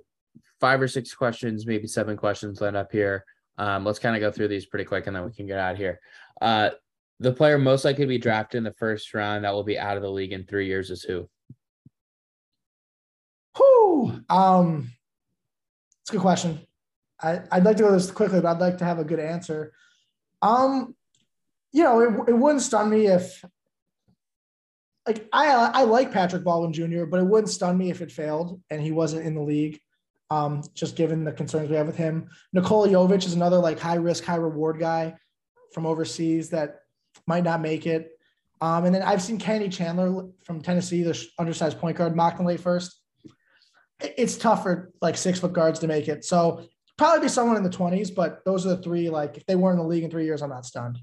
[SPEAKER 1] five or six questions, maybe seven questions lined up here. Um, let's kind of go through these pretty quick, and then we can get out of here. Uh, the player most likely to be drafted in the first round that will be out of the league in three years is who?
[SPEAKER 2] Who? Um, it's a good question. I, would like to go this quickly, but I'd like to have a good answer. Um, you know, it, it wouldn't stun me if, like, I I like Patrick Baldwin Jr., but it wouldn't stun me if it failed and he wasn't in the league. Um, just given the concerns we have with him. Nikola Jovic is another like high risk, high reward guy from overseas that might not make it. Um, and then I've seen Kenny Chandler from Tennessee, the undersized point guard, in late first. It's tough for like six foot guards to make it. So probably be someone in the 20s, but those are the three. Like if they weren't in the league in three years, I'm not stunned.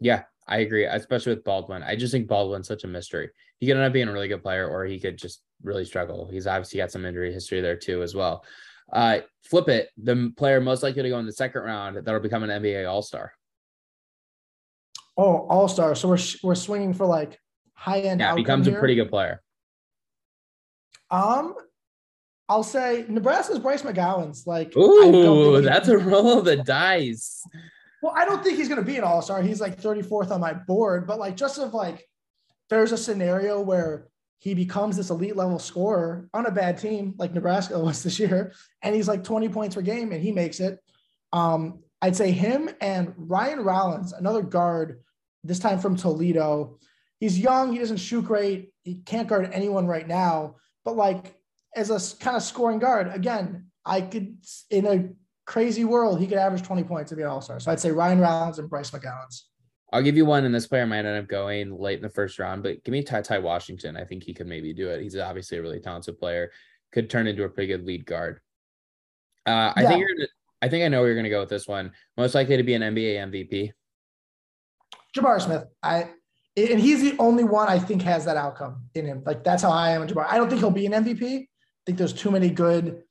[SPEAKER 1] Yeah, I agree, especially with Baldwin. I just think Baldwin's such a mystery. He could end up being a really good player, or he could just really struggle. He's obviously got some injury history there too, as well. Uh, flip it, the player most likely to go in the second round that'll become an NBA All Star.
[SPEAKER 2] Oh, All Star. So we're we're swinging for like high end.
[SPEAKER 1] Yeah, becomes here. a pretty good player.
[SPEAKER 2] Um, I'll say Nebraska's Bryce McGowens Like,
[SPEAKER 1] ooh, that's a roll of the dice.
[SPEAKER 2] Well, I don't think he's going to be an All Star. He's like 34th on my board, but like, just of like, there's a scenario where he becomes this elite level scorer on a bad team like Nebraska was this year, and he's like 20 points per game, and he makes it. Um, I'd say him and Ryan Rollins, another guard, this time from Toledo. He's young. He doesn't shoot great. He can't guard anyone right now, but like as a kind of scoring guard. Again, I could in a crazy world he could average 20 points to be an all-star. So I'd say Ryan Rollins and Bryce McGowens.
[SPEAKER 1] I'll give you one, and this player might end up going late in the first round, but give me Ty Ty Washington. I think he could maybe do it. He's obviously a really talented player, could turn into a pretty good lead guard. Uh, I yeah. think you're. I think I know where you're going to go with this one. Most likely to be an NBA MVP.
[SPEAKER 2] Jabari Smith. I and he's the only one I think has that outcome in him. Like that's how I am. In Jabari. I don't think he'll be an MVP, I think there's too many good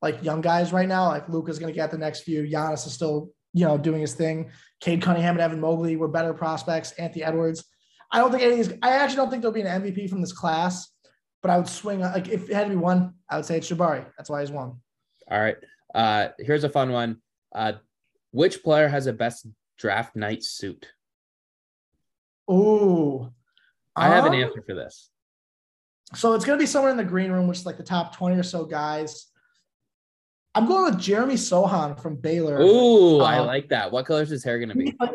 [SPEAKER 2] like young guys right now. Like Luka's going to get the next few. Giannis is still, you know, doing his thing. Cade Cunningham and Evan Mobley were better prospects. Anthony Edwards. I don't think any of these. I actually don't think there'll be an MVP from this class. But I would swing like if it had to be one, I would say it's Jabari. That's why he's one.
[SPEAKER 1] All right. Uh, here's a fun one. Uh, which player has the best draft night suit?
[SPEAKER 2] Oh,
[SPEAKER 1] I have an um, answer for this.
[SPEAKER 2] So it's going to be somewhere in the green room, which is like the top 20 or so guys. I'm going with Jeremy Sochan from Baylor.
[SPEAKER 1] Ooh, um, I like that. What color is his hair going to be?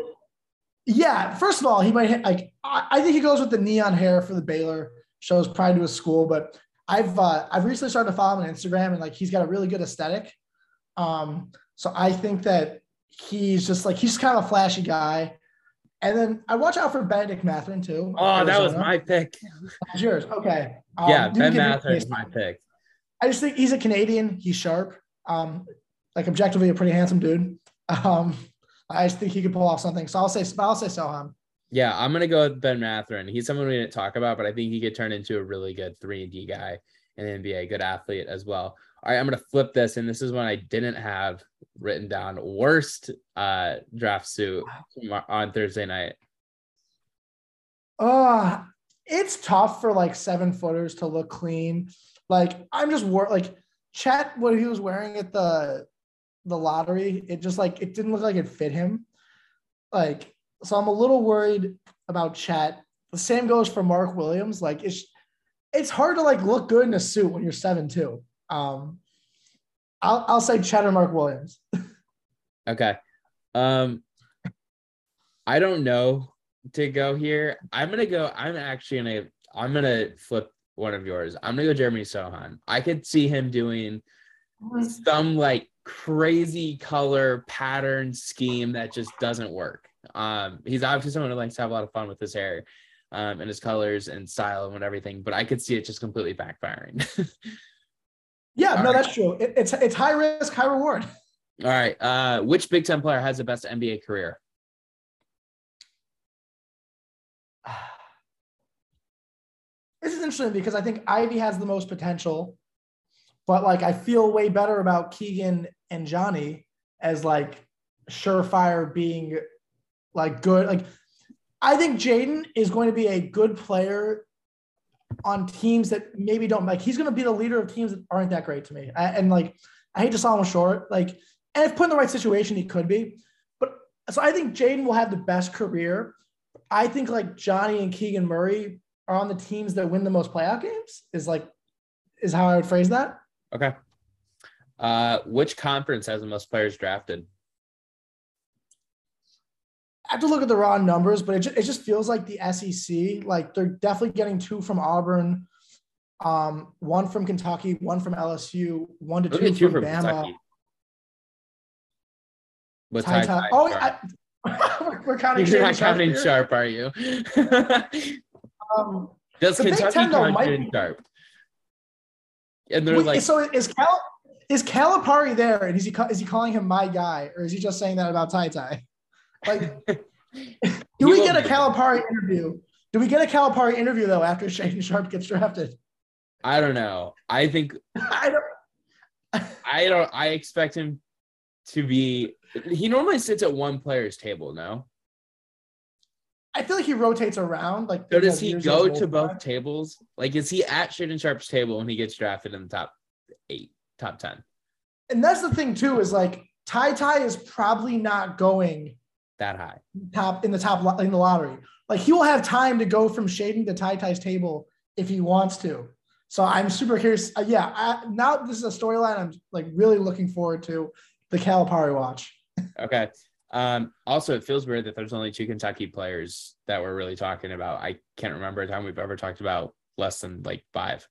[SPEAKER 2] Yeah, first of all, he might like. I think he goes with the neon hair for the Baylor. Shows pride to his school, but I've uh, I've recently started to follow him on Instagram, and like he's got a really good aesthetic. Um, so I think that he's just like he's kind of a flashy guy. And then I watch out for Bennedict Mathurin too.
[SPEAKER 1] Oh, Arizona. that was my pick.
[SPEAKER 2] That's yours. Okay.
[SPEAKER 1] Um, yeah, Ben Mathurin is my pick.
[SPEAKER 2] I just think he's a Canadian. He's sharp. Um, like objectively a pretty handsome dude. Um, I just think he could pull off something. So I'll say, I'll say Sochan.
[SPEAKER 1] Yeah, I'm gonna go with Ben Mathurin. He's someone we didn't talk about, but I think he could turn into a really good three and D guy in the NBA, good athlete as well. All right, I'm gonna flip this, and this is one I didn't have written down. Worst uh draft suit on Thursday night.
[SPEAKER 2] Oh, it's tough for like seven footers to look clean. Like I'm just wor- like Chet, what he was wearing at the the lottery, it just like it didn't look like it fit him. Like, so I'm a little worried about Chet. The same goes for Mark Williams. Like it's it's hard to like look good in a suit when you're seven two. Um, I'll I'll say Cheddar Mark Williams.
[SPEAKER 1] okay. Um, I don't know to go here. I'm gonna go. I'm actually gonna. I'm gonna flip one of yours. I'm gonna go Jeremy Sochan. I could see him doing some like crazy color pattern scheme that just doesn't work. Um, he's obviously someone who likes to have a lot of fun with his hair, um, and his colors and style and everything. But I could see it just completely backfiring.
[SPEAKER 2] yeah, All no, right. that's true. It, it's it's high risk, high reward.
[SPEAKER 1] All right. Uh, which Big Ten player has the best NBA career?
[SPEAKER 2] this is interesting because I think Ivey has the most potential, but like I feel way better about Keegan and Johnny as like surefire being like good. Like I think Jaden is going to be a good player on teams that maybe don't like. He's going to be the leader of teams that aren't that great to me. I, and like I hate to sell him short. Like and if put in the right situation, he could be. But so I think Jaden will have the best career. I think like Johnny and Keegan Murray are on the teams that win the most playoff games is like is how I would phrase that.
[SPEAKER 1] Okay. Uh, which conference has the most players drafted?
[SPEAKER 2] I have to look at the raw numbers, but it just, it just feels like the SEC. Like they're definitely getting two from Auburn, um, one from Kentucky, one from LSU, one to two, two from, from Bama. Kentucky.
[SPEAKER 1] But Ty, Ty, oh, I, we're, counting. You're not counting Sharpe, are you? Um, Does Kentucky count Sharpe?
[SPEAKER 2] And they're wait, like, so is Cal is Calipari there, and is he is he calling him my guy, or is he just saying that about Ty Ty? Like, do we get a Calipari interview? Do we get a Calipari interview though after Shaedon Sharpe gets drafted?
[SPEAKER 1] I don't know. I think I don't. I don't. I expect him to be. He normally sits at one player's table. No.
[SPEAKER 2] I feel like he rotates around. Like,
[SPEAKER 1] so does he go to both tables? Like, is he at Shaedon Sharpe's table when he gets drafted in the top eight, top ten?
[SPEAKER 2] And that's the thing too is like Ty Ty is probably not going
[SPEAKER 1] that high
[SPEAKER 2] top in the top in the lottery. Like he will have time to go from Shaedon to Ty Ty's table if he wants to. So I'm super curious. Uh, yeah, I, now this is a storyline I'm like really looking forward to the Calipari watch.
[SPEAKER 1] Okay. Um, also, it feels weird that there's only two Kentucky players that we're really talking about. I can't remember a time we've ever talked about less than like five.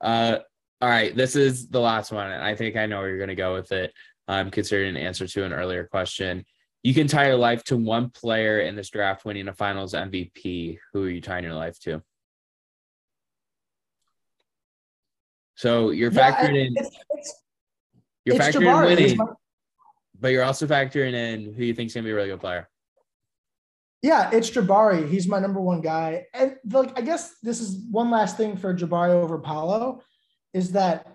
[SPEAKER 1] Uh, all right, this is the last one, and I think I know where you're going to go with it. I'm um, considering an answer to an earlier question. You can tie your life to one player in this draft winning a Finals MVP. Who are you tying your life to? So you're yeah, factoring in. It's, it's, you're factoring Jabari. in winning but you're also factoring in who you think is gonna be a really good player.
[SPEAKER 2] Yeah, it's Jabari. He's my number one guy. And like I guess this is one last thing for Jabari over Paolo is that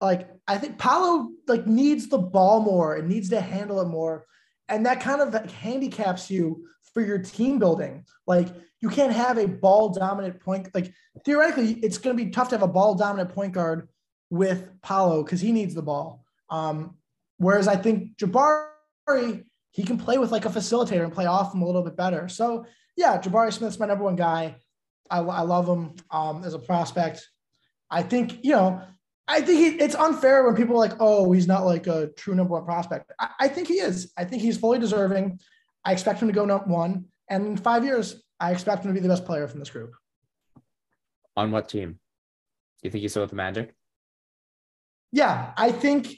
[SPEAKER 2] like I think Paolo like needs the ball more and needs to handle it more. And that kind of handicaps you for your team building. Like you can't have a ball dominant point. Like theoretically, it's going to be tough to have a ball dominant point guard with Paolo because he needs the ball. Um, Whereas I think Jabari, he can play with like a facilitator and play off him a little bit better. So yeah, Jabari Smith's my number one guy. I, I love him um, as a prospect. I think, you know, I think he, it's unfair when people are like, oh, he's not like a true number one prospect. I, I think he is. I think he's fully deserving. I expect him to go number one. And in five years, I expect him to be the best player from this group.
[SPEAKER 1] On what team? Do you think he's still with the Magic?
[SPEAKER 2] Yeah, I think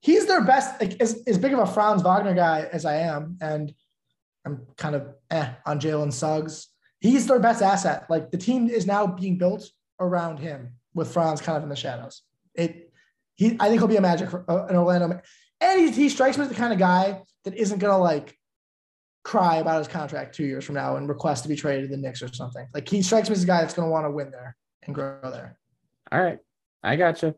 [SPEAKER 2] he's their best, like, as, as big of a Franz Wagner guy as I am, and I'm kind of eh on Jalen Suggs. He's their best asset. Like the team is now being built around him with Franz kind of in the shadows. It, he, I think he'll be a magic for uh, an Orlando, and he, he strikes me as the kind of guy that isn't gonna like cry about his contract two years from now and request to be traded to the Knicks or something. Like he strikes me as a guy that's gonna want to win there and grow there.
[SPEAKER 1] All right, I gotcha.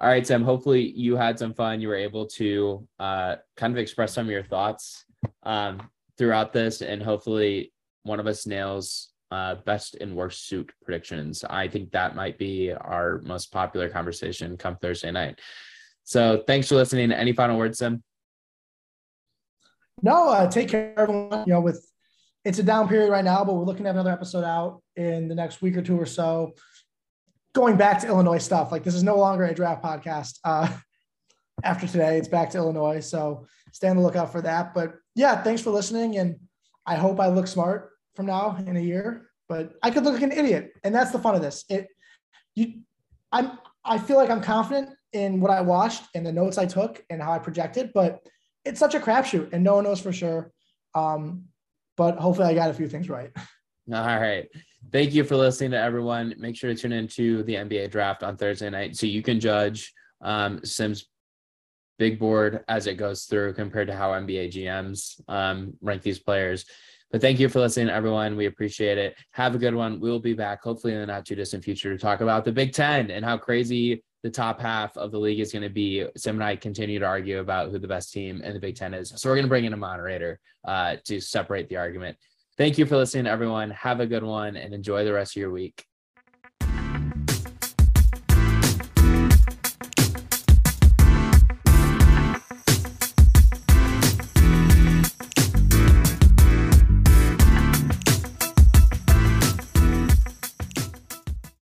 [SPEAKER 1] All right, Sam. Hopefully you had some fun. You were able to uh, kind of express some of your thoughts um, throughout this, and hopefully one of us nails uh, best and worst suit predictions. I think that might be our most popular conversation come Thursday night. So thanks for listening. Any final words, Sim?
[SPEAKER 2] No, uh, take care, everyone. You know, with it's a down period right now, but we're looking to have another episode out in the next week or two or so. Going back to Illinois stuff, like this is no longer a draft podcast. Uh, after today, it's back to Illinois, so stay on the lookout for that. But yeah, thanks for listening, and I hope I look smart from now in a year. But I could look like an idiot, and that's the fun of this. It, you, I'm, I feel like I'm confident in what I watched and the notes I took and how I projected, but it's such a crapshoot, and no one knows for sure. Um, but hopefully, I got a few things right.
[SPEAKER 1] All right. Thank you for listening to everyone. Make sure to tune into the NBA draft on Thursday night so you can judge um, Sim's big board as it goes through compared to how NBA GMs um, rank these players. But thank you for listening, everyone. We appreciate it. Have a good one. We'll be back hopefully in the not too distant future to talk about the Big Ten and how crazy the top half of the league is going to be. Sim and I continue to argue about who the best team in the Big Ten is. So we're going to bring in a moderator uh, to separate the argument. Thank you for listening, everyone. Have a good one and enjoy the rest of your week.